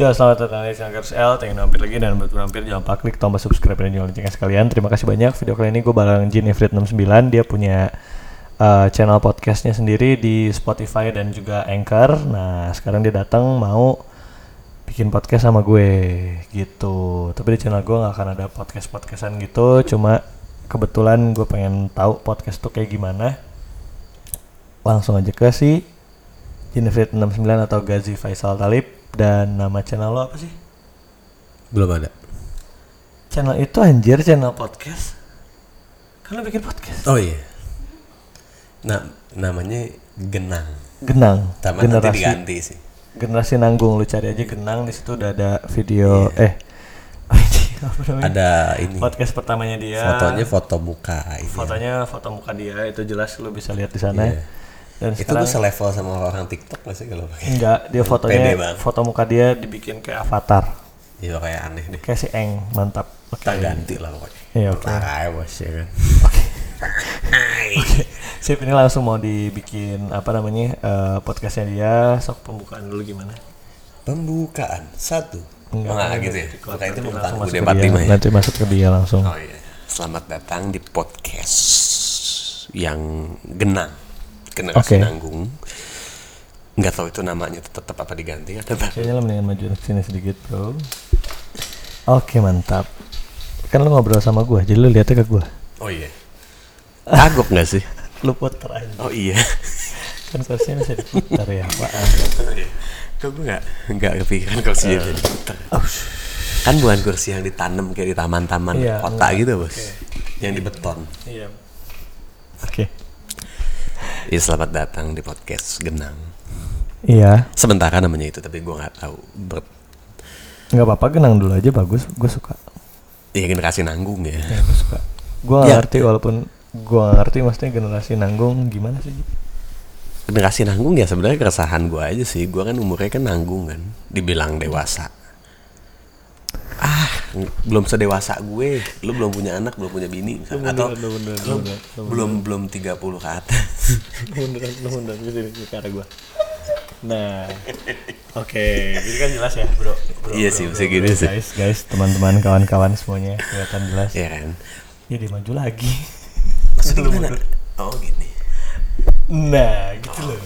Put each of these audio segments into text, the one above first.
Ya, selamat datang di Snackers L. Thank you lagi dan buat mampir jangan lupa klik tombol subscribe dan juga loncengnya sekalian. Terima kasih banyak. Video kali ini gue bareng Jin Ifrit 69. Dia punya uh, channel podcastnya sendiri di Spotify dan juga Anchor. Nah, sekarang dia datang mau bikin podcast sama gue gitu. Tapi di channel gue nggak akan ada podcast-podcastan gitu. Cuma kebetulan gue pengen tahu podcast tuh kayak gimana. Langsung aja ke si Jinifrit 69 atau Gazi Faisal Talib dan nama channel lo apa sih? Belum ada. Channel itu anjir channel podcast. Kan lo bikin podcast. Oh iya. Nah, namanya Genang. Genang. Nanti generasi diganti sih. generasi nanggung lu cari aja Genang di situ udah ada video eh apa namanya? Ada ini. podcast pertamanya dia. Fotonya foto muka ini. fotonya foto muka dia itu jelas lu bisa lihat di sana. Iya. Dan Itu sekarang tuh selevel sama orang TikTok gak sih kalau pakai? enggak dia fotonya foto muka dia dibikin kayak avatar. Iya kayak aneh deh. Kayak si Eng, mantap. Oke. Kita ganti lah pokoknya. Iya, oke. Ya bos ya kan. Sip ini langsung mau dibikin apa namanya eh, podcastnya dia sok pembukaan dulu gimana? Pembukaan satu. Enggak, oh, enggak enggak, gitu ya. Bukan itu gue masuk dia. lima ya. Nanti masuk ke dia langsung. Oh iya. Selamat datang di podcast yang genang. Generasi Oke. nanggung. Nggak tahu itu namanya tetap apa diganti atau apa. Kayaknya lo mendingan maju ke sini sedikit bro. Oke mantap. Kan lo ngobrol sama gua, jadi lo lihatnya ke gua. Oh iya. Kagok nggak sih? Lo puter aja. Oh iya. Kan kursinya bisa diputar ya, apaan. Kok gue nggak nggak kepikiran kursinya bisa diputar. Kan bukan kursi yang ditanam kayak di taman-taman Iya, kota enggak. gitu bos. Yang di beton. Iya. Oke. Ya selamat datang di podcast Genang. Iya. Sementara namanya itu tapi gue nggak tahu. Ber Nggak apa-apa, genang dulu aja bagus. Gue suka. ya generasi nanggung ya. Ya, gue suka. Gue Ya. ngerti walaupun gue ngerti maksudnya generasi nanggung gimana sih? Generasi nanggung ya sebenarnya keresahan gue aja sih. Gue kan umurnya kan nanggung kan. Dibilang dewasa. Belum sedewasa gue. Lu belum punya anak, belum punya bini misalnya. Atau lu belum belum 30 ke atas. munduran lu mundur ke sini ke arah gua nah oke jadi kan jelas ya bro, bro Iya bro, sih, bisa gitu sih. guys guys teman-teman kawan-kawan semuanya kelihatan jelas ya kan? ya dia maju lagi Maksudnya gimana? Oh gini. nah gitu loh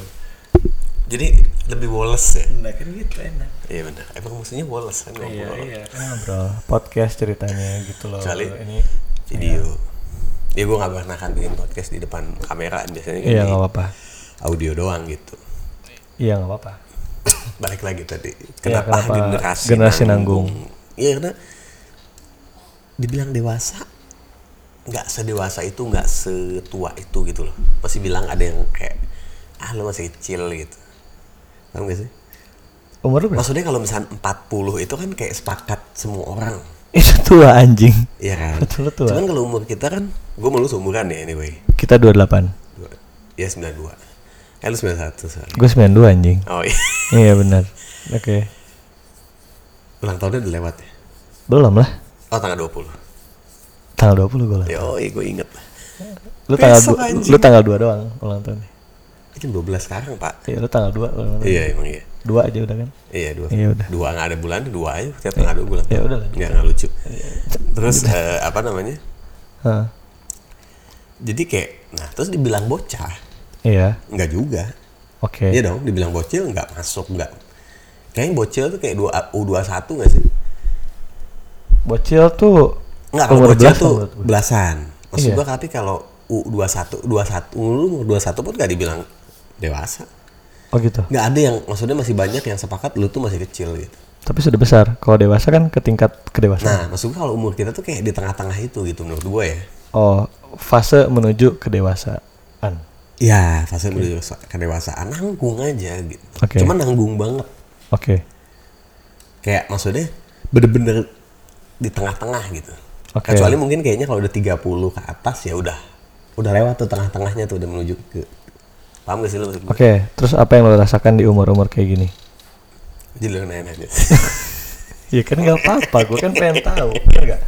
Jadi lebih woles ya? nah kan gitu enak Iya benar. Emang maksudnya woles kan iya ngobrol. iya kan ngobrol podcast ceritanya gitu loh Kecuali ini Video. Ya gue gak pernah kan bikin podcast di depan kamera biasanya kan iya nggak apa-apa audio doang gitu. iya nggak apa-apa Balik lagi tadi. Iya, Kenapa, kenapa generasi, generasi nanggung? Iya karena dibilang dewasa nggak sedewasa itu nggak setua itu gitu loh masih bilang ada yang kayak ah lo masih kecil gitu paham gak sih umur lu berapa maksudnya kalau misalnya 40 itu kan kayak sepakat semua orang itu tua anjing Iya kan? Betul, tua. Cuman kalau umur kita kan, gue malu seumuran ya anyway. kita 28 Dua- Ya 92. Eh lu 91 soalnya. gue 92 anjing Oh iya. iya benar oke Ulang tahunnya udah lewat ya? belum lah Oh tanggal 20. tanggal 20 gue lah iya gue inget lah. lu tanggal Besok, lu tanggal 2 doang ulang tahun Jam 12 sekarang pak. iya lu tanggal 2 ulang tahun Iya emang iya. 2 aja udah kan Iya dua. Iya, udah. Dua nggak ada bulan, dua aja. Setiap tanggal dua bulan. Ya, udah lah. Nggak nggak lucu. Terus eh, apa namanya? Hah. Jadi kayak, nah terus dibilang bocah, iya nggak juga. oke Iya dong, dibilang bocil nggak masuk nggak. Kayaknya bocil tuh kayak dua U21 nggak sih? bocil tuh Enggak, kalau bocil belasan tuh belasan. Maksud Iya. gua tapi kalau U21, 21, lu umur 21 pun gak dibilang dewasa. oh gitu Nggak ada yang, maksudnya masih banyak yang sepakat lu tuh masih kecil gitu. tapi sudah besar kalau dewasa kan ke tingkat kedewasaan Nah, maksud gua kalau umur kita tuh kayak di tengah-tengah itu gitu menurut gue ya. oh fase menuju kedewasaan Ya, fase menuju kedewasaan nanggung aja gitu. Oke. Cuman nanggung banget. oke Kayak maksudnya bener-bener di tengah-tengah gitu. Oke. Kecuali mungkin kayaknya kalau udah 30 ke atas ya udah udah lewat tuh tengah-tengahnya tuh udah menuju ke paham gak sih lo maksud gue? oke terus apa yang lo rasakan di umur umur kayak gini Jadi lo nanya aja. ya kan nggak apa-apa gue kan pengen tahu kan nggak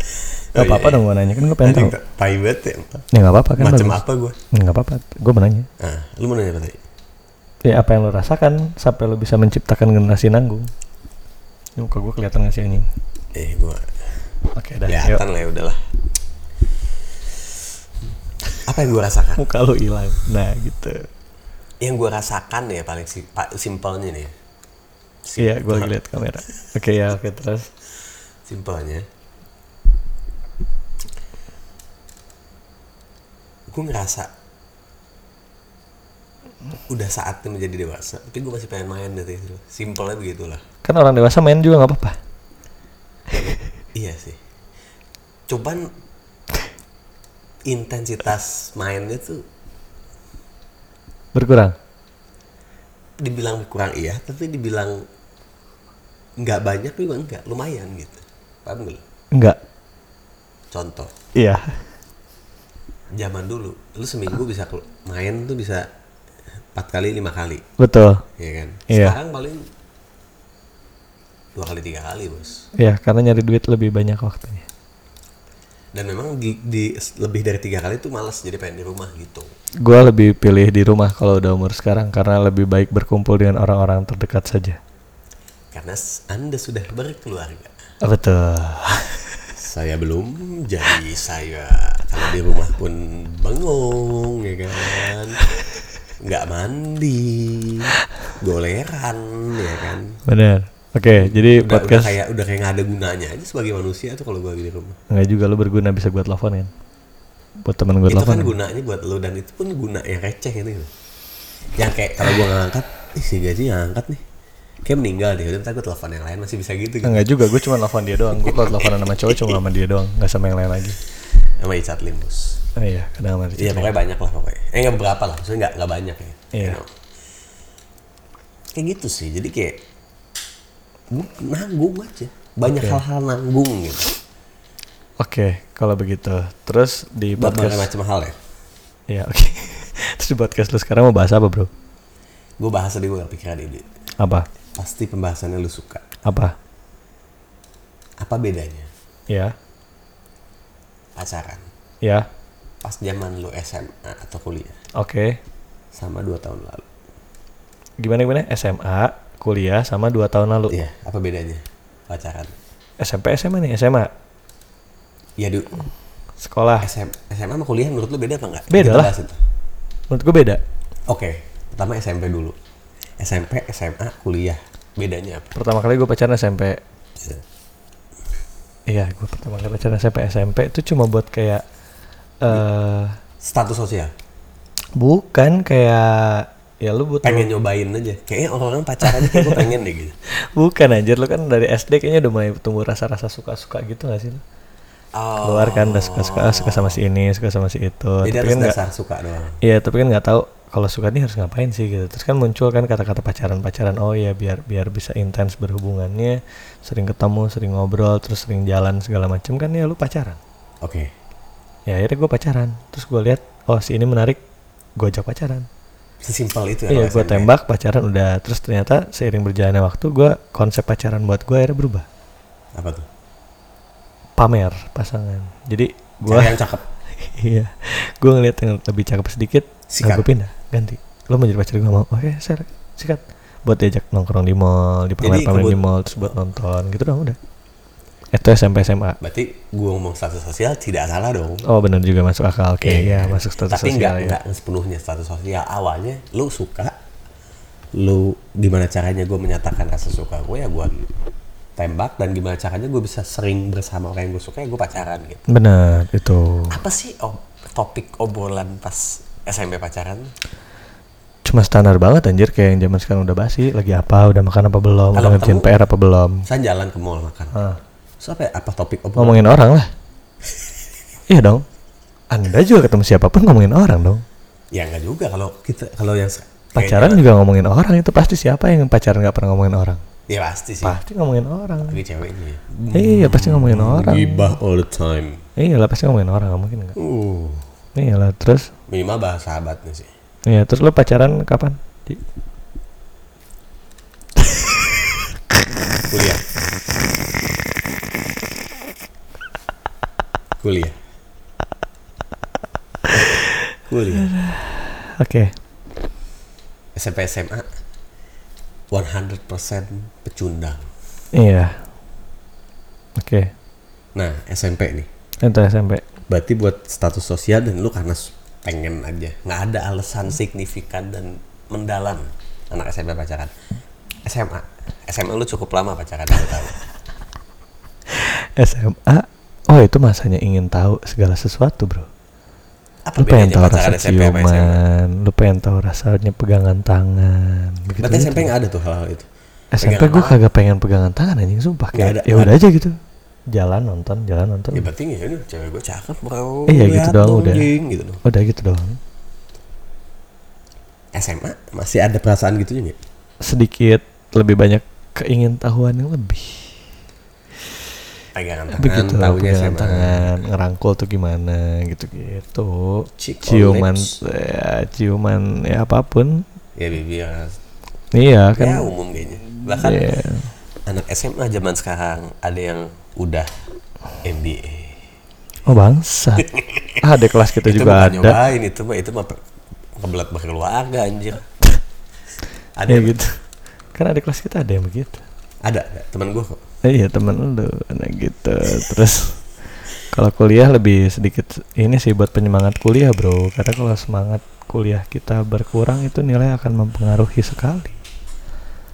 nggak iya, apa-apa iya. dong gue nanya kan gue pengen tahu Tai banget ya. ya nggak apa-apa kan Macam bagus. apa gue? nggak apa-apa gue mau nanya Ah, lu mau nanya apa tadi? ya apa yang lo rasakan sampai lo bisa menciptakan generasi nanggung Ini muka gue kelihatan gak sih anjing? Eh gua Oke dah, yuk. kelihatan lah ya udahlah. Apa yang gua rasakan? Muka lu hilang. Nah gitu. Yang gua rasakan ya paling si, pa- simpelnya nih. ya. Iya, gue lihat kamera. Oke ya, oke terus. Simpelnya. Gue ngerasa udah saatnya menjadi dewasa, tapi gue masih pengen main dari itu. Simpelnya begitulah. Kan orang dewasa main juga nggak apa-apa. Iya sih. Cuman intensitas mainnya tuh Berkurang. dibilang kurang iya, tapi dibilang nggak banyak juga enggak, lumayan gitu. Paham nggak? lu? Enggak. Contoh, Iya. zaman dulu, lu seminggu bisa main tuh bisa empat kali lima kali, Betul. ya kan? Iya. Sekarang paling dua kali tiga kali bos. Iya, karena nyari duit lebih banyak waktunya. Dan memang di, di lebih dari tiga kali tuh males jadi pengen di rumah gitu. Gue lebih pilih di rumah kalau udah umur sekarang karena lebih baik berkumpul dengan orang-orang terdekat saja. Karena anda sudah berkeluarga. Betul. Saya belum, jadi saya kalau di rumah pun bengong ya kan, nggak mandi, goleran ya kan. Bener. Oke, jadi Udah, udah podcast kayak udah kayak nggak ada gunanya aja sebagai manusia tuh kalau gue di rumah. nggak juga lu berguna bisa gue telepon kan. Buat temen gue itu kan telepon. gunanya buat lo dan itu pun guna yang receh gitu. Yang kayak kalau gue ngangkat, ih si gaji ngangkat nih, kayak meninggal deh. Udah gue telepon yang lain masih bisa gitu. gitu. Enggak juga, gue cuma telepon dia doang. Gue kalau teleponan sama cowok cuma sama dia doang, nggak sama yang lain lagi. Sama Icat Limbus. Oh iya, kadang sama Iya pokoknya banyak lah pokoknya. Eh nggak berapa lah, maksudnya nggak nggak banyak ya. Iya. You know. Kayak gitu sih, jadi kayak nanggung aja. Banyak Oke. hal-hal nanggung gitu. Oke, kalau begitu. Terus di Buat podcast macam hal ya. Ya, oke. Terus di podcast lu sekarang mau bahas apa, Bro? Gue bahas tadi gue kepikiran ide. Apa? Pasti pembahasannya lu suka. Apa? Apa bedanya Ya. pacaran Ya. pas zaman lu SMA atau kuliah Oke. sama dua tahun lalu? Gimana gimana? SMA, kuliah sama 2 tahun lalu. Iya, apa bedanya pacaran? SMP, SMA nih, SMA. Ya du, Sekolah. SM, SMA sama kuliah menurut lu beda apa enggak? Beda Kita lah. Menurut gue beda. Oke, pertama SMP dulu. SMP, SMA, kuliah. Bedanya apa? Pertama kali gue pacaran SMP. Iya. Iya, gue pertama kali pacaran SMP. SMP itu cuma buat kayak eh Status sosial. bukan kayak ya lu butuh Pengen nyobain aja. Kayaknya orang-orang pacaran kayak gue pengen deh gitu. bukan anjir lu kan dari SD kayaknya udah mulai tumbuh rasa-rasa suka-suka gitu gak sih lu? Oh, Keluar kan udah suka-suka ah, suka sama si ini, suka sama si itu. Jadi tapi harus kan dasar suka doang. Iya, tapi kan nggak tahu kalau suka nih harus ngapain sih gitu. Terus kan muncul kan kata-kata pacaran-pacaran. Oh iya, biar biar bisa intens berhubungannya, sering ketemu, sering ngobrol, terus sering jalan segala macam kan ya lu pacaran. Oke. Ya akhirnya gue pacaran. Terus gue lihat, oh si ini menarik, gue ajak pacaran. Sesimpel itu ya. Iya, gue SMP. tembak, pacaran udah. Terus ternyata seiring berjalannya waktu, gue konsep pacaran buat gue akhirnya berubah. Apa tuh? Pamer pasangan. Jadi gue yang cakep. iya, gue ngeliat yang lebih cakep sedikit, Sikat. gue pindah, ganti. Lo mau jadi pacar gue mau? Oke, saya sikat. Buat diajak nongkrong di mall, di Jadi pamer-pamer di mall, terus buat nonton gitu dong udah. Itu SMP SMA. Berarti gue ngomong status sosial tidak salah dong. Oh benar juga masuk akal. Oke, Iya. ya masuk status Tapi sosial nggak ya. sepenuhnya status sosial. Awalnya lu suka, lu gimana caranya gue menyatakan rasa suka gue ya gue tembak dan gimana caranya gue bisa sering bersama orang yang gue suka ya gue pacaran gitu. Benar itu. Apa sih ob- topik obrolan pas SMP pacaran? Cuma standar banget anjir kayak yang zaman sekarang udah basi, lagi apa, udah makan apa belum, Kalau udah ngerjain PR apa belum. Saya jalan ke mall makan. Ah, So apa, ya? apa topik obrolan? ngomongin orang lah. iya dong. Anda juga ketemu siapa pun ngomongin orang dong. Ya enggak juga kalau kita kalau yang Pacaran juga ngomongin orang itu pasti siapa yang pacaran nggak pernah ngomongin orang? Ya pasti sih. Pasti ngomongin orang. Ini ceweknya. ya. Iya pasti ngomongin orang. Gibah all the time. Iya lah pasti ngomongin orang nggak mungkin nggak. Uh, Iya lah terus. minimal bahas sahabatnya sih. Iya terus lo pacaran kapan? Di- Kuliah. Kuliah. Kuliah. Oke. SMP SMA 100% pecundang. Iya. Oke. Nah, SMP nih. Itu SMP. Berarti buat status sosial dan lu karena pengen aja. Nggak ada alasan signifikan dan mendalam anak SMP pacaran. SMA. SMA lu cukup lama pacaran dua tahun. SMA. Oh itu masanya ingin tahu segala sesuatu bro. Apa Lu pengen tahu rasa ciuman, lu pengen tahu rasanya pegangan tangan. Begitu Berarti SMP nggak ada tuh hal-hal itu. SMP gue kagak pengen pegangan tangan anjing sumpah kayak ada, ya udah aja gitu. Jalan nonton, jalan nonton. Ya berarti ya ini cewek gue cakep bro. Iya, Lihat gitu doang udah. gitu dong. Udah gitu doang. SMA masih ada perasaan gitu juga? Sedikit lebih banyak keingin-tahuan yang lebih. Pegangan tangan, Begitu tahunya pegangan SMA. tangan, ngerangkul tuh gimana gitu-gitu. Ciuman ya ciuman ya apa pun. Ya bibir. Iya Kan ya kan. umum kayaknya. Bahkan Iya. anak SMA zaman sekarang ada yang udah MBA. Oh bangsat. ah, ada kelas kita itu juga ada. nyobain itu mah itu mah kebelat berkeluarga anjir. Ada Ya yang- gitu. Kan ada kelas kita ada yang begitu. ada, ada teman gue kok. Iya teman lu nah gitu. Terus kalau kuliah lebih sedikit ini sih buat penyemangat kuliah bro. Karena kalau semangat kuliah kita berkurang itu nilai akan mempengaruhi sekali.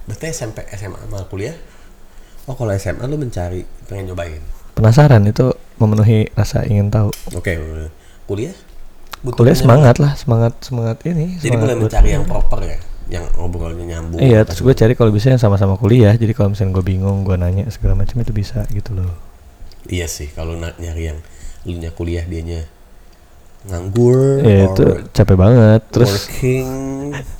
Berarti SMP, SMA sama kuliah? Oh kalau SMA lu mencari pengen nyobain. penasaran itu memenuhi rasa ingin tahu. Oke, kuliah? Butuh kuliah semangat lah semangat semangat ini Jadi semangat mulai buat- mencari yang proper ya, yang ngobrolnya nyambung. iya terus gue cari kalau bisa yang sama-sama kuliah jadi kalau misalnya gue bingung gue nanya segala macam itu bisa gitu loh Iya sih, kalau nyari yang lu nya kuliah dianya nganggur, ya or itu capek banget terus working,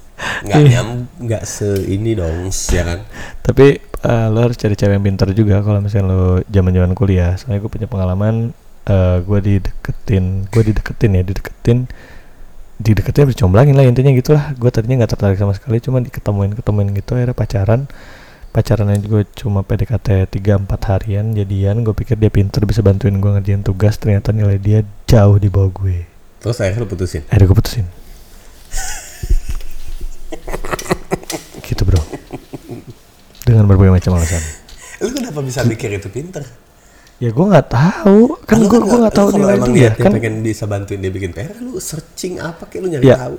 nggak Iya. nyam, nggak se ini dong, ya kan? tapi eh, lo harus cari cewek yang pintar juga kalau misalnya lo zaman zaman kuliah soalnya gue punya pengalaman eh gue dideketin gue dideketin ya dideketin dideketin dicomblangin lah intinya gitulah. Gue tadinya nggak tertarik sama sekali cuma diketemuin ketemuin gitu akhirnya pacaran. Pacarannya juga cuma PDKT 3-4 harian jadian gue pikir dia pintar bisa bantuin gue ngerjain tugas ternyata nilai dia jauh di bawah gue. Terus akhirnya lu putusin. akhirnya gue putusin. Gitu bro. Dengan berbagai macam alasan. Lu kenapa bisa mikir itu pinter? Ya gue nggak tahu, kan gue gue nggak tahu nilai emang dia niatnya kan. pengen bisa bantuin dia bikin PR, lu searching apa kayak lu nyari Ya, tahu.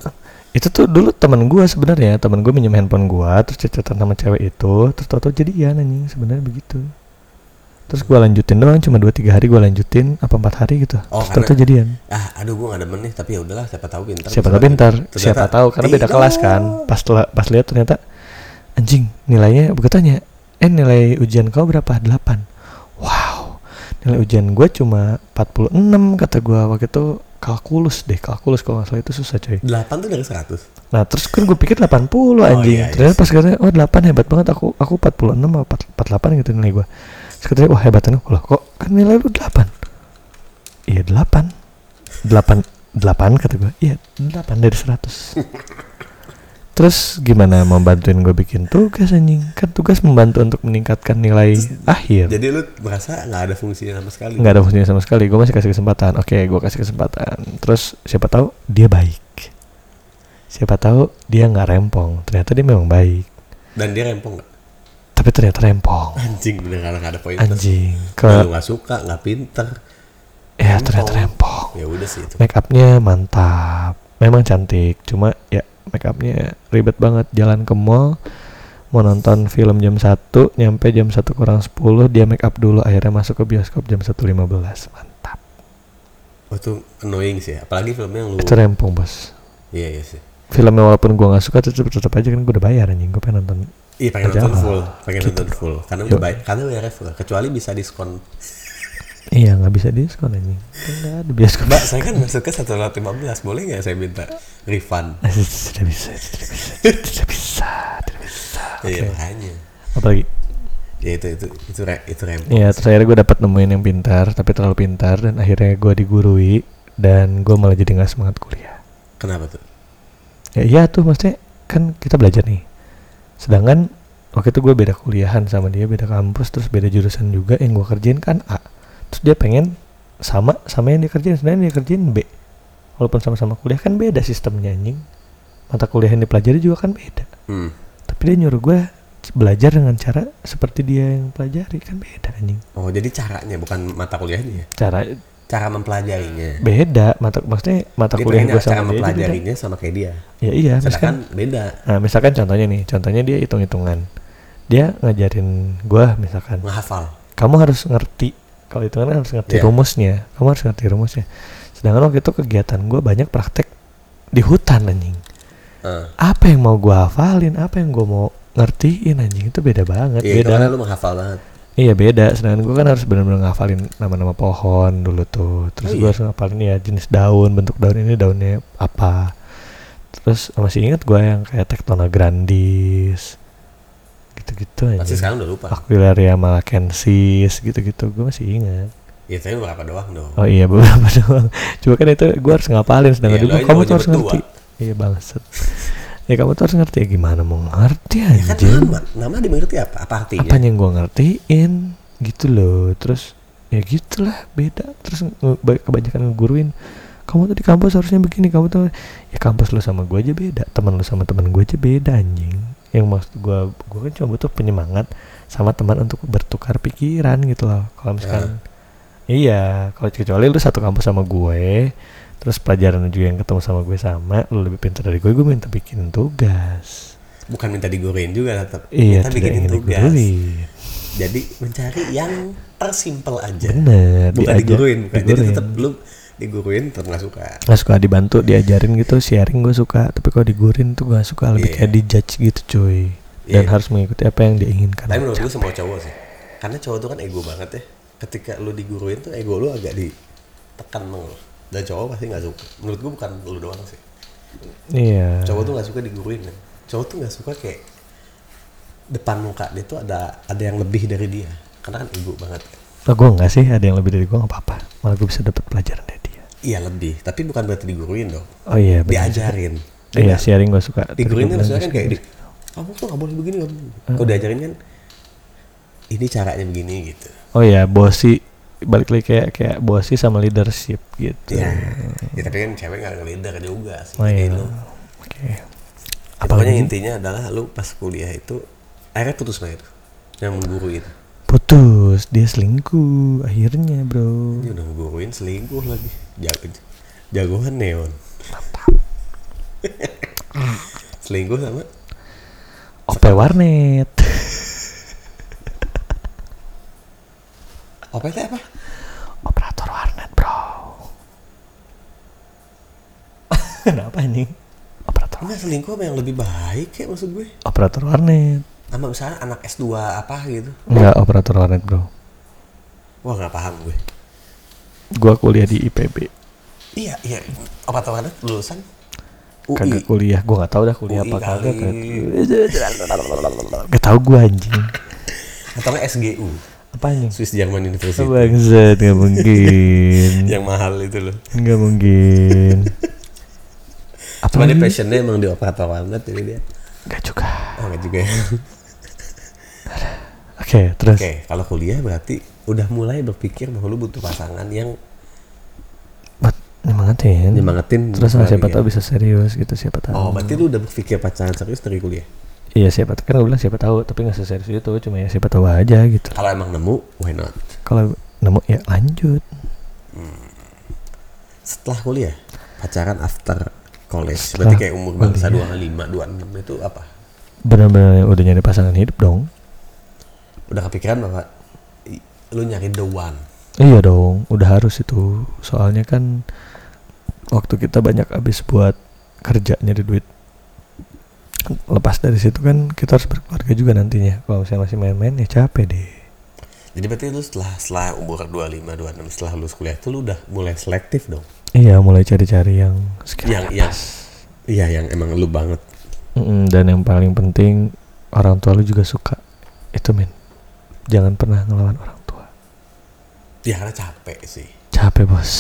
itu tuh dulu teman gue sebenarnya, teman gue minjem handphone gue, terus cecetan sama cewek itu, terus tau-tau jadian anjing sebenarnya begitu. Terus gue lanjutin doang, cuma 2-3 hari gue lanjutin, apa 4 hari gitu. Oh, terus karena- jadian. Ah, aduh gua gak demen nih, tapi ya udahlah siapa tahu pintar. Siapa tahu pintar, Ternyata siapa tahu karena beda kelas kan. Pas pas lihat ternyata anjing nilainya gue tanya, "Eh nilai ujian kau berapa?" 8. Wow. Nilai ujian gue cuma 46 kata gue waktu itu kalkulus deh, kalkulus kalau nggak salah. Itu susah coy. 8 tuh dari 100. Nah terus kan gue pikir 80 anjing. iya, iya Ternyata sih. pas katanya oh 8 hebat banget. Aku aku 46 atau 48 gitu nilai gue Terus katanya wah hebat anu Loh kok kan nilai lu 8 Iya 8 8 8 kata gue Iya 8 dari 100 Terus gimana mau bantuin gue bikin tugas anjing? Kan tugas membantu untuk meningkatkan nilai akhir. Jadi lu merasa nggak ada fungsinya sama sekali. nggak ada fungsinya sama sekali. Gue masih kasih kesempatan. Oke gue kasih kesempatan. Terus siapa tahu dia baik. Siapa tahu dia nggak rempong. Ternyata dia memang baik. Dan dia rempong nggak? tapi ternyata rempong. Anjing bener nggak ada poin. anjing. Kalau nggak suka, nggak pinter. ya rempong. ternyata rempong. Ya udah sih itu. make upnya mantap. Memang cantik. Cuma ya make upnya ribet banget jalan ke mall mau nonton film jam 1 nyampe jam 1 kurang 10 dia make up dulu akhirnya masuk ke bioskop jam 1.15 mantap Oh itu annoying sih. Apalagi filmnya yang lu. itu rempong bos Iya iya sih. filmnya walaupun gua nggak suka tetep tetep aja kan gua udah bayar anjing gua pengen nonton Iya pengen nonton full, pengen Gitu. nonton full. Karena udah baik, karena udah full. Kecuali bisa diskon. Iya nggak bisa diskon kan nggak ada bioskop Mbak, saya kan masuknya satu ratus lima belas, boleh nggak saya minta refund? tidak bisa tidak bisa tidak bisa tidak bisa Iya Oke. makanya. apalagi Ya itu itu itu re, itu rempong. Iya, terus akhirnya gue dapat nemuin yang pintar, tapi terlalu pintar, dan akhirnya gue digurui, dan gue malah jadi nggak semangat kuliah. Kenapa tuh? Ya iya tuh, maksudnya kan kita belajar nih. Sedangkan waktu itu gue beda kuliahan sama dia, beda kampus, terus beda jurusan juga. Yang gue kerjain kan A. Terus dia pengen sama sama yang dia kerjain, sebenarnya dia kerjain B. Walaupun sama-sama kuliah kan beda sistemnya anjing. Mata kuliah yang dipelajari juga kan beda. Hmm. Tapi dia nyuruh gue belajar dengan cara seperti dia yang pelajari kan beda anjing Oh, jadi caranya bukan mata kuliahnya ya? cara Cara mempelajarinya. beda mata maksudnya mata Dia kuliah pengennya gue cara sama dia beda. mempelajarinya sama kayak dia. ya iya misalkan beda. nah misalkan contohnya nih contohnya dia hitung hitungan dia ngajarin gue misalkan Menghafal. kamu harus ngerti kalau hitungan kan harus ngerti Iya. rumusnya. Kamu harus ngerti rumusnya. Sedangkan waktu itu kegiatan gue banyak praktek di hutan anjing. Eh. apa yang mau gue hafalin? Apa yang gue mau ngertiin anjing? Itu beda banget itu beda. karena lu menghafal banget. iya beda. Sedangkan gue kan harus benar-benar ngafalin nama-nama pohon dulu tuh. Terus Oh, gue iya? harus ngafalin ya jenis daun bentuk daun ini daunnya apa. Terus masih ingat gue yang kayak tektona grandis gitu-gitu aja Pasti sekarang udah lupa. Aquilaria malacensis gitu-gitu. Gue masih ingat. Ya, tapi berapa doang dong. oh iya beberapa doang. Cuma kan itu gue harus ngapalin sedangkan Iya, dulu. aja kamu tuh harus ngerti. iya bangsat. Ya kamu tuh harus ngerti. Ya gimana mau ngerti Ya kan nama. Nama dimengerti apa? Apa artinya? apa yang gue ngertiin? Gitu loh. Terus ya gitulah beda. Terus kebanyakan ngeguruin kamu tuh di kampus harusnya begini kamu tuh ya kampus lu sama gue aja beda. Teman lu sama teman gue aja beda anjing yang maksud gue gue kan cuma butuh penyemangat sama teman untuk bertukar pikiran gitu loh kalau misalkan iya kalau kecuali lu satu kampus sama gue terus pelajaran juga yang ketemu sama gue sama lu lebih pintar dari gue gue minta bikin tugas Bukan minta diguruin juga tetap. iya minta ingin tugas. diguruin Jadi mencari yang tersimpel aja. bener Bukan diguruin, bukan. Jadi diguruin. tetap lu diguruin tetap nggak suka. nggak suka dibantu diajarin gitu sharing gue suka tapi kalau digurin tuh gak suka lebih Iya. kayak dijudge gitu cuy dan Iya. harus mengikuti apa yang dia inginkan Tapi menurut gue semua cowok sih. Karena cowok tuh kan ego banget ya. Ketika lu diguruin tuh ego lu agak ditekan dong. Dan cowok pasti nggak suka. Menurut gue bukan lu doang sih. iya Cowok tuh nggak suka diguruin kan. Cowok tuh nggak suka kayak depan muka dia tuh ada ada yang lebih dari dia. Karena kan ego banget kan. oh, gue nggak sih ada yang lebih dari gue nggak apa-apa malah gue bisa dapat pelajaran dari Iya lebih, tapi bukan berarti diguruin dong. oh iya benar Diajarin. iya sharing gue suka Diguruin kan maksudnya kan kayak di, kamu tuh nggak boleh begini, nggak boleh. Kalau diajarin kan ini caranya begini gitu. oh iya bosi balik lagi kayak kayak bosi sama leadership gitu Ya, ya tapi kan cewek nggak ngelider juga sih. oh iya oke Ya, apa pokoknya lagi intinya adalah lu pas kuliah itu akhirnya putus mah itu yang mengguruin. Putus dia selingkuh akhirnya bro Ini udah mengguruin selingkuh lagi. Jago, jagoan neon. selingkuh sama OP warnet apa itu apa? operator warnet bro kenapa nih operator Enggak selingkuh sama yang lebih baik kayak maksud gue. operator warnet Sama misalnya anak S2 apa gitu. enggak operator warnet bro Wah nggak paham gue. gua kuliah di IPB Iya, iya. Tau kan lulusan UI. kagak kuliah gua nggak tahu dah kuliah UI apa kagak gak tahu gua anjing Atau SGU. apa anjing Swiss German University. bangsat nggak mungkin yang mahal itu loh. nggak mungkin apa Cuma dia passionnya emang di operator warnet jadi dia. nggak juga Oh nggak juga ya. Oke terus Oke, kalau kuliah berarti udah mulai berpikir bahwa lu butuh pasangan yang buat nyemangatin nyemangatin. terus misalnya siapa tahu bisa serius gitu siapa tahu Oh, berarti lu udah berpikir pacaran serius dari kuliah. iya siapa kan gue bilang siapa tahu tapi nggak seserius itu cuma ya siapa tahu aja gitu Kalau emang nemu, why not? kalau nemu ya lanjut Setelah kuliah, pacaran after college. Setelah berarti kayak umur bangsa kuliah. 25, 26 itu apa? benar-benar udah nyari pasangan hidup dong Udah kepikiran bahwa lu nyari the one. iya dong udah harus itu. Soalnya kan waktu kita banyak habis buat kerja nyari duit. Lepas dari situ kan kita harus berkeluarga juga nantinya. Kalau misalnya masih main-main ya capek deh. Jadi berarti lu setelah setelah umur 25, 26 setelah lulus kuliah tuh lu udah mulai selektif dong. iya mulai cari-cari yang Yang- yang- Iya, yang emang lu banget. Mm-mm, dan yang paling penting orang tua lu juga suka. Itu men jangan pernah ngelawan orang tua Ya karena capek sih. capek bos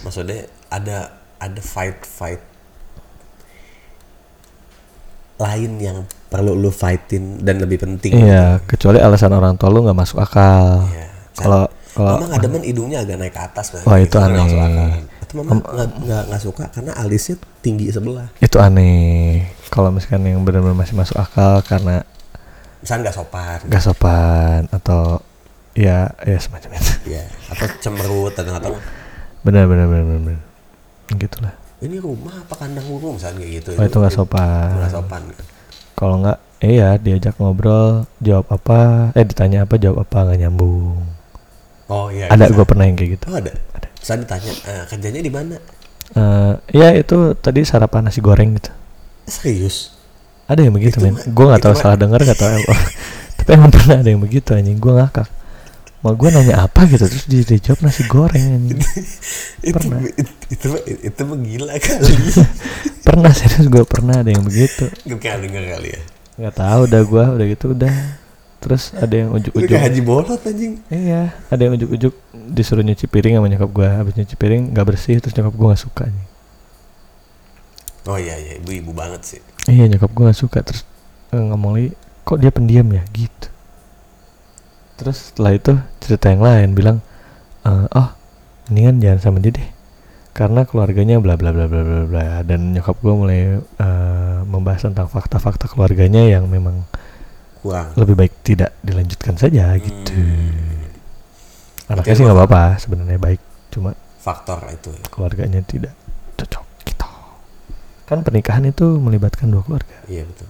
Maksudnya ada ada fight fight lain yang perlu lu fightin dan lebih penting. iya kecuali alasan orang tua lu nggak masuk akal Iya. kalau kalau Mama nggak demen hidungnya agak naik ke atas kan. Wah, itu kan aneh. akal. Atau mama nggak nggak suka karena alisnya tinggi sebelah. itu aneh kalau misalkan yang benar-benar masih masuk akal karena misalnya nggak sopan. Gak sopan atau ya ya semacam itu. Ya atau cemberut atau atau benar benar benar benar, benar. gitulah. Ini rumah apa kandang burung misalnya kayak gitu. Oh itu nggak sopan. nggak sopan. Kalau nggak iya diajak ngobrol jawab apa eh ditanya apa jawab apa nggak nyambung. Oh iya ada gue pernah yang kayak gitu. Oh ada? Ada. Saya ditanya "Eh, kerjanya di mana? Eh ya itu tadi sarapan nasi goreng gitu. Serius ada yang begitu Itu men. gue nggak itu tahu salah dengar nggak tahu apa. Tapi emang pernah ada yang begitu anjing. Gue ngakak. Mau gue nanya apa gitu terus dia, dia jawab nasi goreng anjing. Itu Pernah. itu itu itu mah gila kali. Pernah serius gue pernah ada yang begitu. Gue kayak denger kali ya? Nggak tahu udah gue udah gitu udah. Terus ada yang ujuk-ujuk. Kayak haji bolot anjing. Iya ada yang ujuk-ujuk disuruh nyuci piring sama nyokap gue habis nyuci piring nggak bersih terus nyokap gue nggak suka nih oh iya iya. Ibu ibu banget sih iya nyokap gue nggak suka terus eh, ngomong lagi kok dia pendiam ya? Gitu. Terus setelah itu cerita yang lain bilang "Eh, oh mendingan jangan sama dia deh karena keluarganya bla bla bla bla bla bla. Dan nyokap gue mulai eh, membahas tentang fakta-fakta keluarganya yang memang kurang. lebih baik tidak dilanjutkan saja gitu. Hmm, anaknya Berarti sih nggak apa-apa sebenarnya baik cuma faktor itu ya. keluarganya tidak cocok. gitu kan pernikahan itu melibatkan dua keluarga. Iya betul.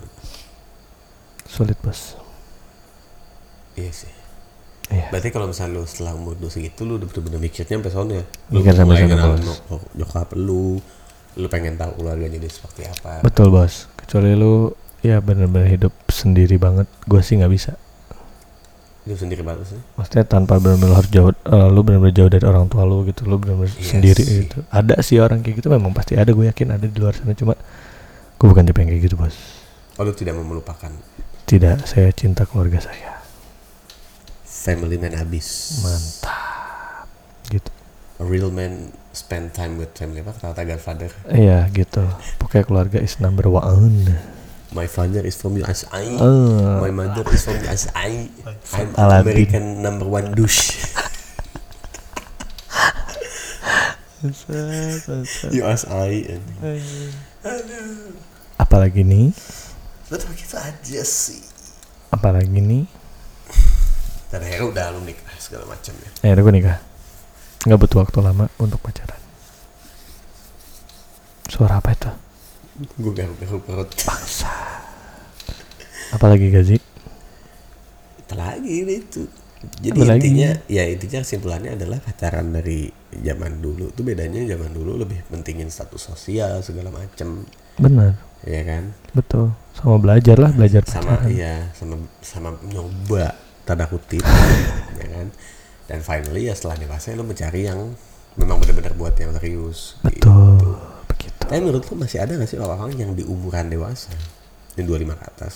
Sulit bos. Iya sih. Iya. Berarti kalau misalnya lu setelah umur dua segitu lu udah bener-bener mikirnya sampai sono ya? Lu Mikir sampai sono, kenal nyokap lu lu pengen tahu keluarganya dia seperti apa? Betul bos. Kecuali lu ya benar-benar hidup sendiri banget gue sih nggak bisa hidup sendiri banget sih maksudnya tanpa benar-benar harus jauh eh, lu benar-benar jauh dari orang tua lu gitu lu benar-benar Iya sendiri gitu. Ada sih orang kayak gitu memang pasti ada gue yakin ada di luar sana. Cuma gue bukan tipe yang kayak gitu bos. Oh lu tidak mau melupakan? Tidak saya cinta keluarga saya. Family man abis mantap. Gitu. A real man spend time with family. Apa kata Godfather? Iya gitu. Pokoknya keluarga is number one my father is from USA Eh, my mother is from USA I'm. American number one douche. USA apalagi nih betul begitu aja sih. Apalagi nih dan akhirnya udah lu nikah segala macam ya. Akhirnya gue nikah. Nggak butuh waktu lama untuk pacaran. Suara apa itu gue garuk-garuk perut. Apalagi gaji? Apa lagi itu. Jadi Apa lagi? intinya ya intinya kesimpulannya adalah pacaran dari zaman dulu. Tuh bedanya zaman dulu lebih pentingin status sosial segala macam bener ya kan? Betul. Sama belajar lah belajar sama pacaran. iya sama sama nyoba tanda kutip. Ya kan? Dan finally ya setelah dewasa lo mencari yang memang benar-benar buat yang serius. Betul. gitu. Begitu tapi menurut lo masih ada gak sih orang-orang yang di umuran dewasa? Yang 25 ke atas?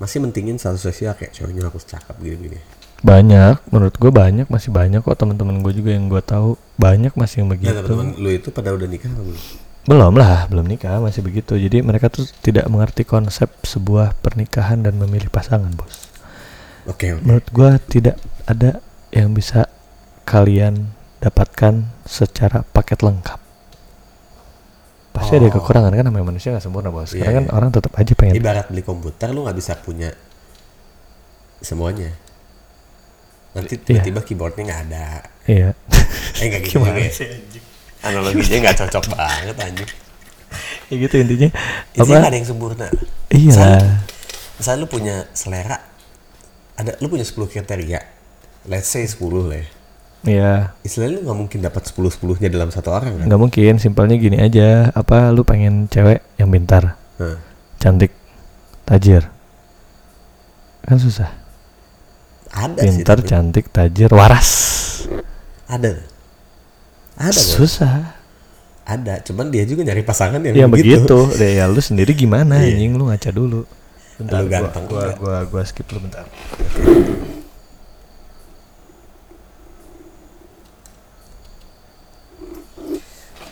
Masih mentingin status sosial kayak cowoknya harus cakep gini-gini. Banyak. Menurut gue banyak masih banyak kok teman-teman gue juga yang gue tahu. Banyak masih yang nah begitu. teman-teman lo itu pada udah nikah belum? Belum lah belum nikah masih begitu. Jadi mereka tuh tidak mengerti konsep sebuah pernikahan dan memilih pasangan bos. Oke oke. Menurut gue tidak ada yang bisa kalian dapatkan secara paket lengkap pasti ada Oh. kekurangan kan namanya manusia nggak sempurna bos. Iya, karena kan iya. orang tetap aja pengen ibarat beli komputer lo nggak bisa punya semuanya. Nanti tiba-tiba keyboardnya nggak ada. Iya. Eh nggak gitu juga ya. analoginya nggak cocok banget anjing. Ya gitu intinya. Intinya apa? nggak ada yang sempurna. Iya. Misalnya- misalnya lu punya selera ada lu punya 10 kriteria. Let's say 10 lah ya iya. Istilahnya lu nggak mungkin dapat 10 10 nya dalam satu orang kan? Nggak mungkin simpelnya gini aja. Apa lu pengen cewek yang pintar Nah, cantik tajir? Kan susah. Ada sih pintar tapi- cantik tajir waras. Ada. Ada kan? susah. Ada cuman dia juga nyari pasangan yang, yang begitu, begitu. Deh ya lu sendiri gimana Iya. anjing? Lu ngaca dulu. Bentar Lu gua, ganteng gua, enggak? gua gua skip lu bentar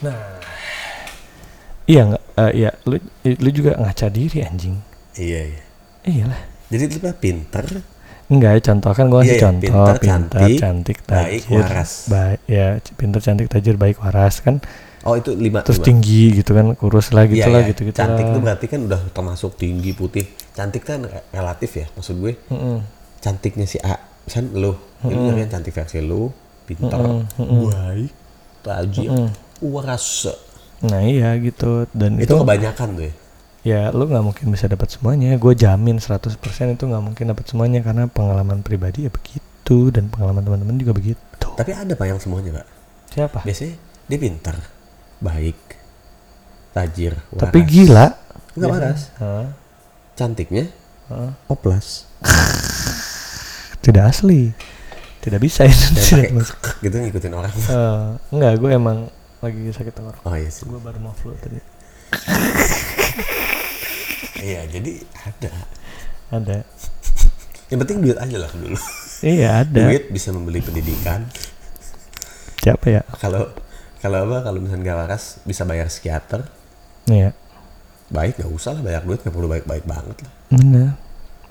nah iya nggak? Eh, iya lu lu juga ngaca diri anjing. Iya iya. Iyalah. Jadi lu pinter. Enggak, contoh kan gue ngasih Iya, iya, contoh pintar, pintar, cantik, cantik, baik, tajir, waras. baik, ya pintar, cantik, tajir, baik, waras kan. Oh itu lima. terus lima. tinggi gitu kan kurus lah gitu Iya, lah iya. gitu gitu Cantik itu berarti kan udah termasuk tinggi putih. Cantik kan re- relatif ya maksud gue. Cantiknya si A, kan lu, ini kan cantik versi lu, pintar, baik, rajin, waras. nah iya gitu dan Itu itu, kebanyakan tuh ya. ya lu nggak mungkin bisa dapat semuanya gue jamin 100% itu nggak mungkin dapat semuanya karena pengalaman pribadi ya begitu dan pengalaman teman-teman juga begitu Tapi ada pak yang semuanya pak. siapa Biasanya dia pintar, baik, tajir, waras. tapi gila Enggak waras. Hah? Cantiknya, Hah? oplas. tidak asli tidak bisa itu Dan tidak masuk gitu ngikutin orang. Eh, enggak gue emang lagi sakit tenggorokan Oh iya sih. gue baru mau flu tadi Iya, jadi ada. ada Yang penting duit aja lah dulu. iya ada Duit bisa membeli pendidikan. siapa ya Kalau kalau apa? Kalau misalnya nggak waras bisa bayar psikiater. iya Baik nggak usah lah bayar duit nggak perlu baik-baik banget lah. bener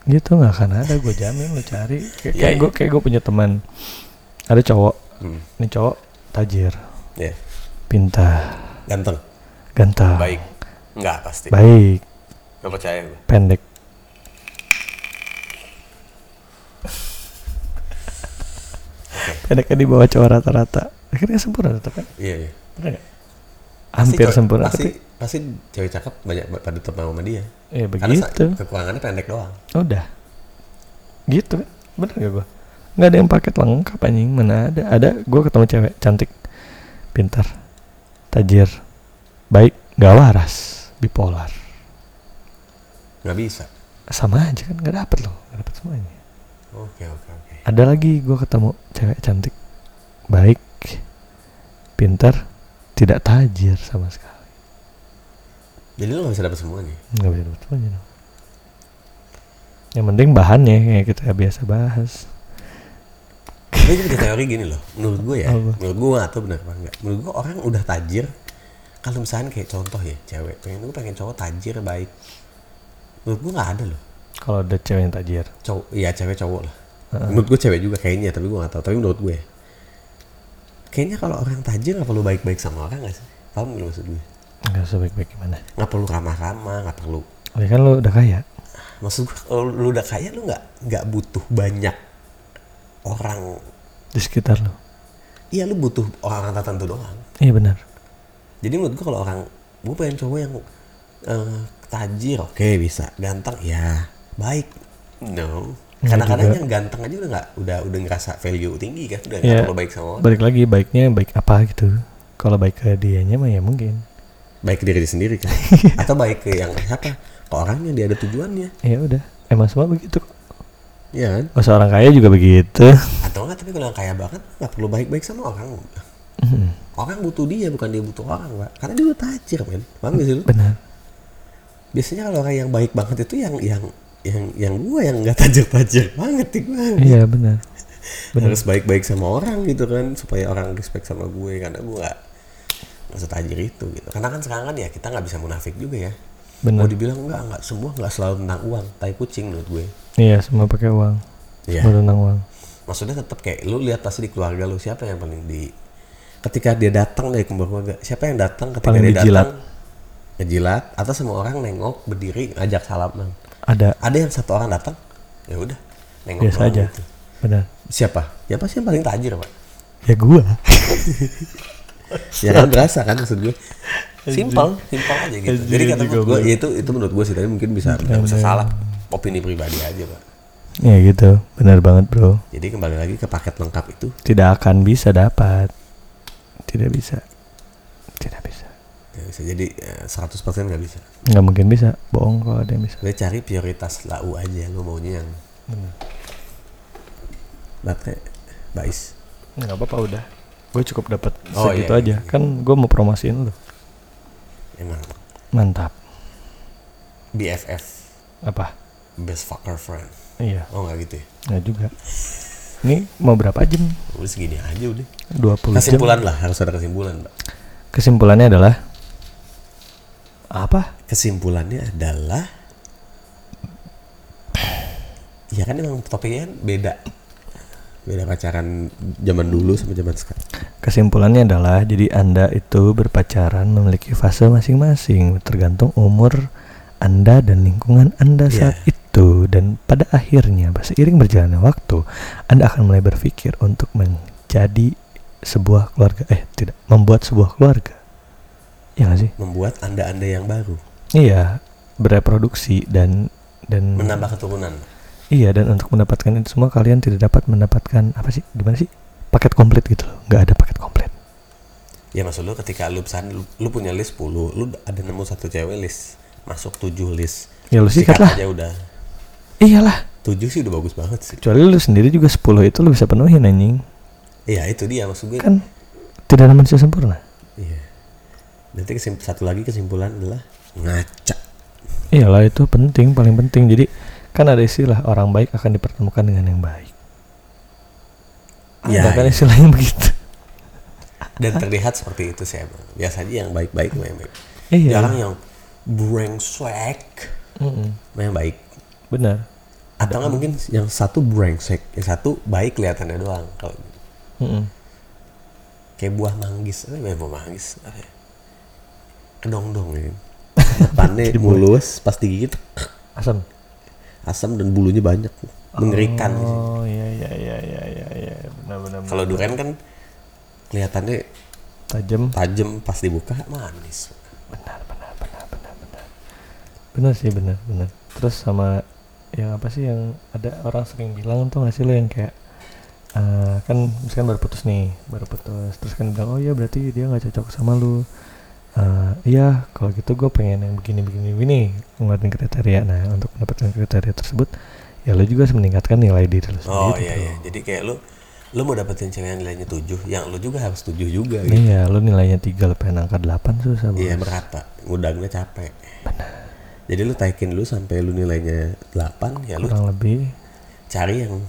gitu nggak akan ada gue jamin lu cari kayak, Iya, kayak iya. gue kayak gue punya teman ada cowok Hmm. ini cowok tajir Ya, pintar. Ganteng, ganteng. Baik. Nggak pasti. baik. Nggak percaya gue. pendek. Pendeknya di bawah cowok rata-rata. Akhirnya sempurna tetap kan? Iya, iya. Pasti hampir cowok- sempurna Pasti, tapi pasti cewek cakep banyak pada tetap mau sama dia. ya Karena sa- begitu kekurangannya pendek doang. udah. Gitu kan? Bener gak gue nggak ada yang paket lengkap anjing. Mana ada. Ada gue ketemu cewek cantik. Pintar tajir baik gak waras bipolar Nggak bisa. sama aja kan nggak dapet loh nggak dapet semuanya Oke, oke, oke. ada lagi gue ketemu cewek cantik baik pintar tidak tajir sama sekali Jadi lo nggak bisa dapet semuanya. nggak bisa dapet semuanya dong. yang penting bahannya kayak kita biasa bahas Tapi gue punya teori gini loh. Menurut gue ya, Apa? menurut gue tahu benar apa enggak. Menurut gue orang udah tajir. Kalau misalnya kayak contoh ya, cewek pengen gue pengen cowok tajir baik. Menurut gue nggak ada loh. kalau ada cewek yang tajir Cowok, iya cewek cowok lah. Menurut gue cewek juga kayaknya, tapi gue nggak tahu. Tapi menurut gue, kayaknya kalau orang tajir nggak perlu baik-baik sama orang nggak sih? Paham nggak maksud gue? nggak sebaik-baik gimana Nggak perlu ramah-ramah, nggak perlu. ya kan lo udah kaya Maksud gue, kalau lu udah kaya lu nggak nggak butuh banyak orang. di sekitar lo Iya lu butuh orang tertentu doang. iya benar Jadi menurut gue kalau orang gue pengen cowok yang eh, tajir, oke bisa, ganteng, ya baik, no. Nggak Karena kadang yang ganteng aja udah nggak udah udah ngerasa value tinggi kan, udah Iya. nggak perlu baik sama orang. balik lagi baiknya baik apa gitu kalau baik ke dianya mah ya mungkin Baik ke diri sendiri kan, atau baik ke yang siapa? Ke orangnya dia ada tujuannya, ya udah emang semua begitu kok ya kan? oh, seorang kaya juga begitu Atau enggak tapi kalau yang kaya banget nggak perlu baik-baik sama orang. Hmm, Orang butuh dia bukan dia butuh orang, pak. Karena dia udah tajir, men. Paham gak sih lu? benar Biasanya kalau orang yang baik banget itu yang yang yang yang gue yang nggak tajir-tajir banget nih gue. iya benar benar harus baik-baik sama orang gitu kan supaya orang respect sama gue karena gue gak nggak setajir itu gitu karena kan sekarang kan ya kita nggak bisa munafik juga ya mau benar dibilang enggak enggak. Semua nggak selalu tentang uang. Tai kucing menurut gue. Iya semua pakai uang. Iya. semua tentang uang. Maksudnya tetap kayak lu lihat pasti di keluarga lu siapa yang paling di ketika dia datang dari keluarga siapa yang datang ketika Paling dia dijilat. datang? Ngejilat atau semua orang nengok berdiri ngajak salaman ada. Ada yang satu orang datang ya udah nengok biasa aja. gitu. benar siapa? Ya pasti yang paling tajir pak. Ya gua. Ya kan berasa kan maksud gue simpel simpel aja gitu. Jadi kata gue gua. ya itu itu menurut gue sih tapi mungkin bisa bisa salah opini pribadi aja pak. Ya gitu. Benar banget bro. Jadi kembali lagi ke paket lengkap itu. Tidak akan bisa dapat. Tidak bisa. Tidak bisa. Ya bisa. Jadi eh, 100% nggak bisa. Nggak mungkin bisa. Bohong kalau ada yang bisa. Jadi cari prioritas lau aja lu maunya yang baterai bais. Nggak apa-apa udah. Gue cukup dapat Oh, segitu iya, aja. iya. kan gue mau promosiin lu emang. Mantap. BFF apa? Best fucker friend. Iya. Oh nggak gitu ya? Nggak juga. Ini mau berapa jam? Udah segini aja udah. 20 jam. Kesimpulan lah harus ada kesimpulan pak. Kesimpulannya adalah apa? Kesimpulannya adalah ya kan emang topiknya kan beda. Beda pacaran zaman dulu sama zaman sekarang kesimpulannya adalah jadi Anda itu berpacaran memiliki fase masing-masing tergantung umur Anda dan lingkungan Anda Iya. saat itu dan pada akhirnya seiring berjalannya waktu Anda akan mulai berpikir untuk menjadi sebuah keluarga eh tidak membuat sebuah keluarga. Ya nggak sih? Membuat anda-anda yang baru. Iya, bereproduksi dan dan Menambah keturunan. Iya dan untuk mendapatkan itu semua kalian tidak dapat mendapatkan apa sih gimana sih paket komplit gitu loh nggak ada paket komplit Ya maksud lu ketika lu pesan, lu, lu punya list 10, lu ada nemu satu cewek list. Masuk 7 list. ya lu sikat lah aja udah. iyalah 7 sih udah bagus banget sih. kecuali lu sendiri juga 10 itu lu bisa penuhin anjing Iya itu dia maksud gue. kan tidak ada manusia sempurna Iya. Nanti satu lagi kesimpulan adalah ngaca. iyalah itu penting paling penting jadi kan ada istilah orang baik akan dipertemukan dengan yang baik Ya, ada kan iya. istilahnya begitu Dan terlihat seperti itu sih emang. Biasanya yang baik-baik mah yang baik. iya Jarang yang brengsek yang baik. benar Atau nggak mungkin yang satu brengsek, yang satu baik kelihatannya doang. Kalau Mm-mm. kayak buah manggis, apa ya buah manggis? Apa ya? Kedong-dong ya. Depannya mulus, pas digigit asam asam dan bulunya banyak. Mengerikan. sih. oh iya iya iya iya iya iya. Benar benar Kalau durian kan kelihatannya tajam. tajam pas dibuka manis. benar benar benar benar benar. Benar sih benar benar. Terus sama yang apa sih yang ada orang sering bilang tuh nggak sih lo yang kayak eh, kan misalkan baru putus nih baru putus. Terus kan bilang oh iya berarti dia nggak cocok sama lu. Eh, iya kalau gitu gue pengen yang begini begini begini. Ngeliatin kriteria. Nah untuk mendapatkan kriteria tersebut ya lo juga meningkatkan nilai diri lo sendiri Oh iya iya. Jadi kayak lu lu mau dapetin cewek yang nilainya 7, yang lu juga harus 7 juga gitu. iya lo nilainya tiga lo pengen angka 8 susah Iya bos. berat pak, ngudangnya capek. Jadi lu taikin dulu sampai lu nilainya 8, ya lu kurang lebih cari yang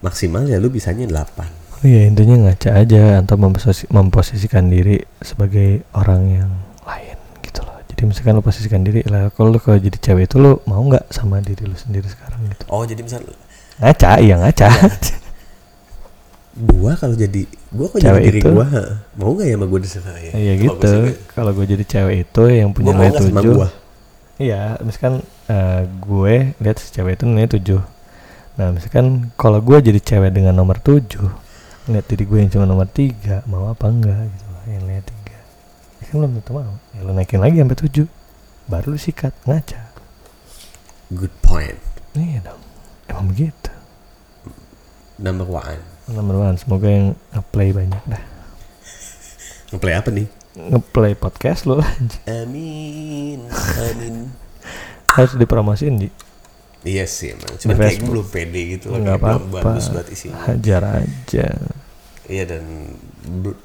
maksimal ya lu bisanya 8. Oh iya intinya ngaca aja atau memposi- memposisikan diri sebagai orang yang. Jadi misalkan lo posisikan diri lah kalau lo kalau jadi cewek itu lo mau nggak sama diri lo sendiri sekarang gitu. Oh jadi misal Ngaca iya ngaca. gua kalau jadi gua kalau Cewek jadi diri itu? gua mau nggak ya sama gua di sana ya? Iya Itu gitu. Kalau gue jadi cewek itu yang punya Gua nilai tujuh. gua? Iya, misalkan eh, gue lihat si cewek itu nilainya tujuh. Nah misalkan kalau gue jadi cewek dengan nomor tujuh, ngeliat diri gue yang cuma nomor tiga, mau apa enggak gitu yang. Ya kan belum tentu mau. Ya lo naikin lagi sampai tujuh, baru lu sikat ngaca. Good point. Iya dong, emang begitu. Number one. Nomor one, semoga yang ngeplay banyak dah. Ngeplay apa nih? Ngeplay podcast lo. Amin. Amin. harus dipromosiin di. iya sih emang. Cuman Di kayak gue belum pede gitu loh. Nggak apa-apa. bagus buat isi. Hajar aja. Iya dan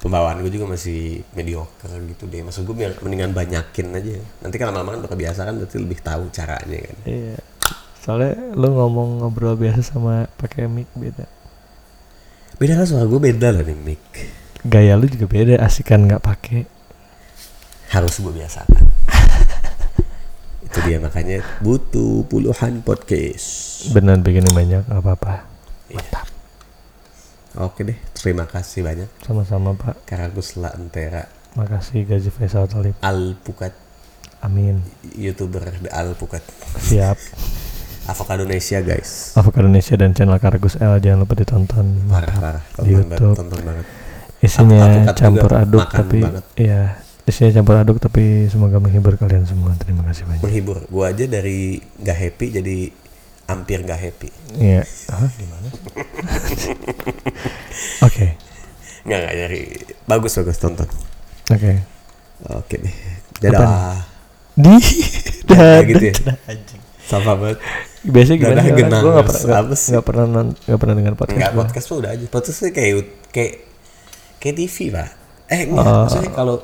pembawaan gue juga masih mediocre gitu deh. Maksud gue mendingan banyakin aja. Nanti kalau lama-lama kan udah kebiasa kan berarti lebih tahu caranya kan. Iya. Soalnya lo ngomong ngobrol biasa sama pakai mic beda. Beda kan suara gue beda lah nih Mick. Gaya lu juga beda, asikan nggak pakai. Harus gue biasakan. Itu dia makanya butuh puluhan podcast. Bener bikin banyak, apa-apa. Iya. Oke deh, terima kasih banyak. Sama-sama Pak. Karagus La Entera Makasih Gaji Faisal Talib. Alpukat Amin. youtuber The Alpukat Siap. Avocado Indonesia guys Avocado Indonesia dan channel Karagus L jangan lupa ditonton. parah parah Di tonton banget YouTube. tonton banget Isinya campur aduk tapi banget. iya, isinya campur aduk tapi semoga menghibur kalian semua. Terima kasih banyak. menghibur gua aja dari nggak happy jadi hampir nggak happy Iya. Hah, gimana? Oke. nggak nggak dari bagus bagus tonton Oke. oke deh dadah Di Dadah dah, gitu ya? sama banget Biasanya gimana Dadah genang, Gue gak Mas. pernah nggak pernah nggak pernah dengar podcast. nggak gua. podcast tuh udah aja podcast tuh kayak kayak kayak TV pak eh enggak Oh. maksudnya kalau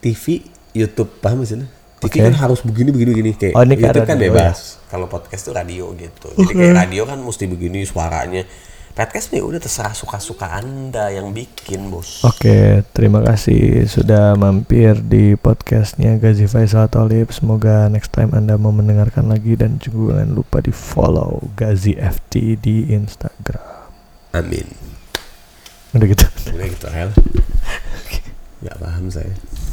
TV YouTube paham sih TV Oke. kan harus begini begini begini. Kayak Oh, ini YouTube kan bebas. kalau podcast tuh radio gitu. Jadi kayak radio kan mesti begini suaranya. Podcast nih udah terserah suka-suka anda yang bikin bos. Oke, terima kasih sudah mampir di podcastnya Gazi Faisal Talib. Semoga next time Anda mau mendengarkan lagi dan juga jangan lupa di follow Gazi FT di Instagram. amin. Udah gitu. udah gitu hel. Nggak paham saya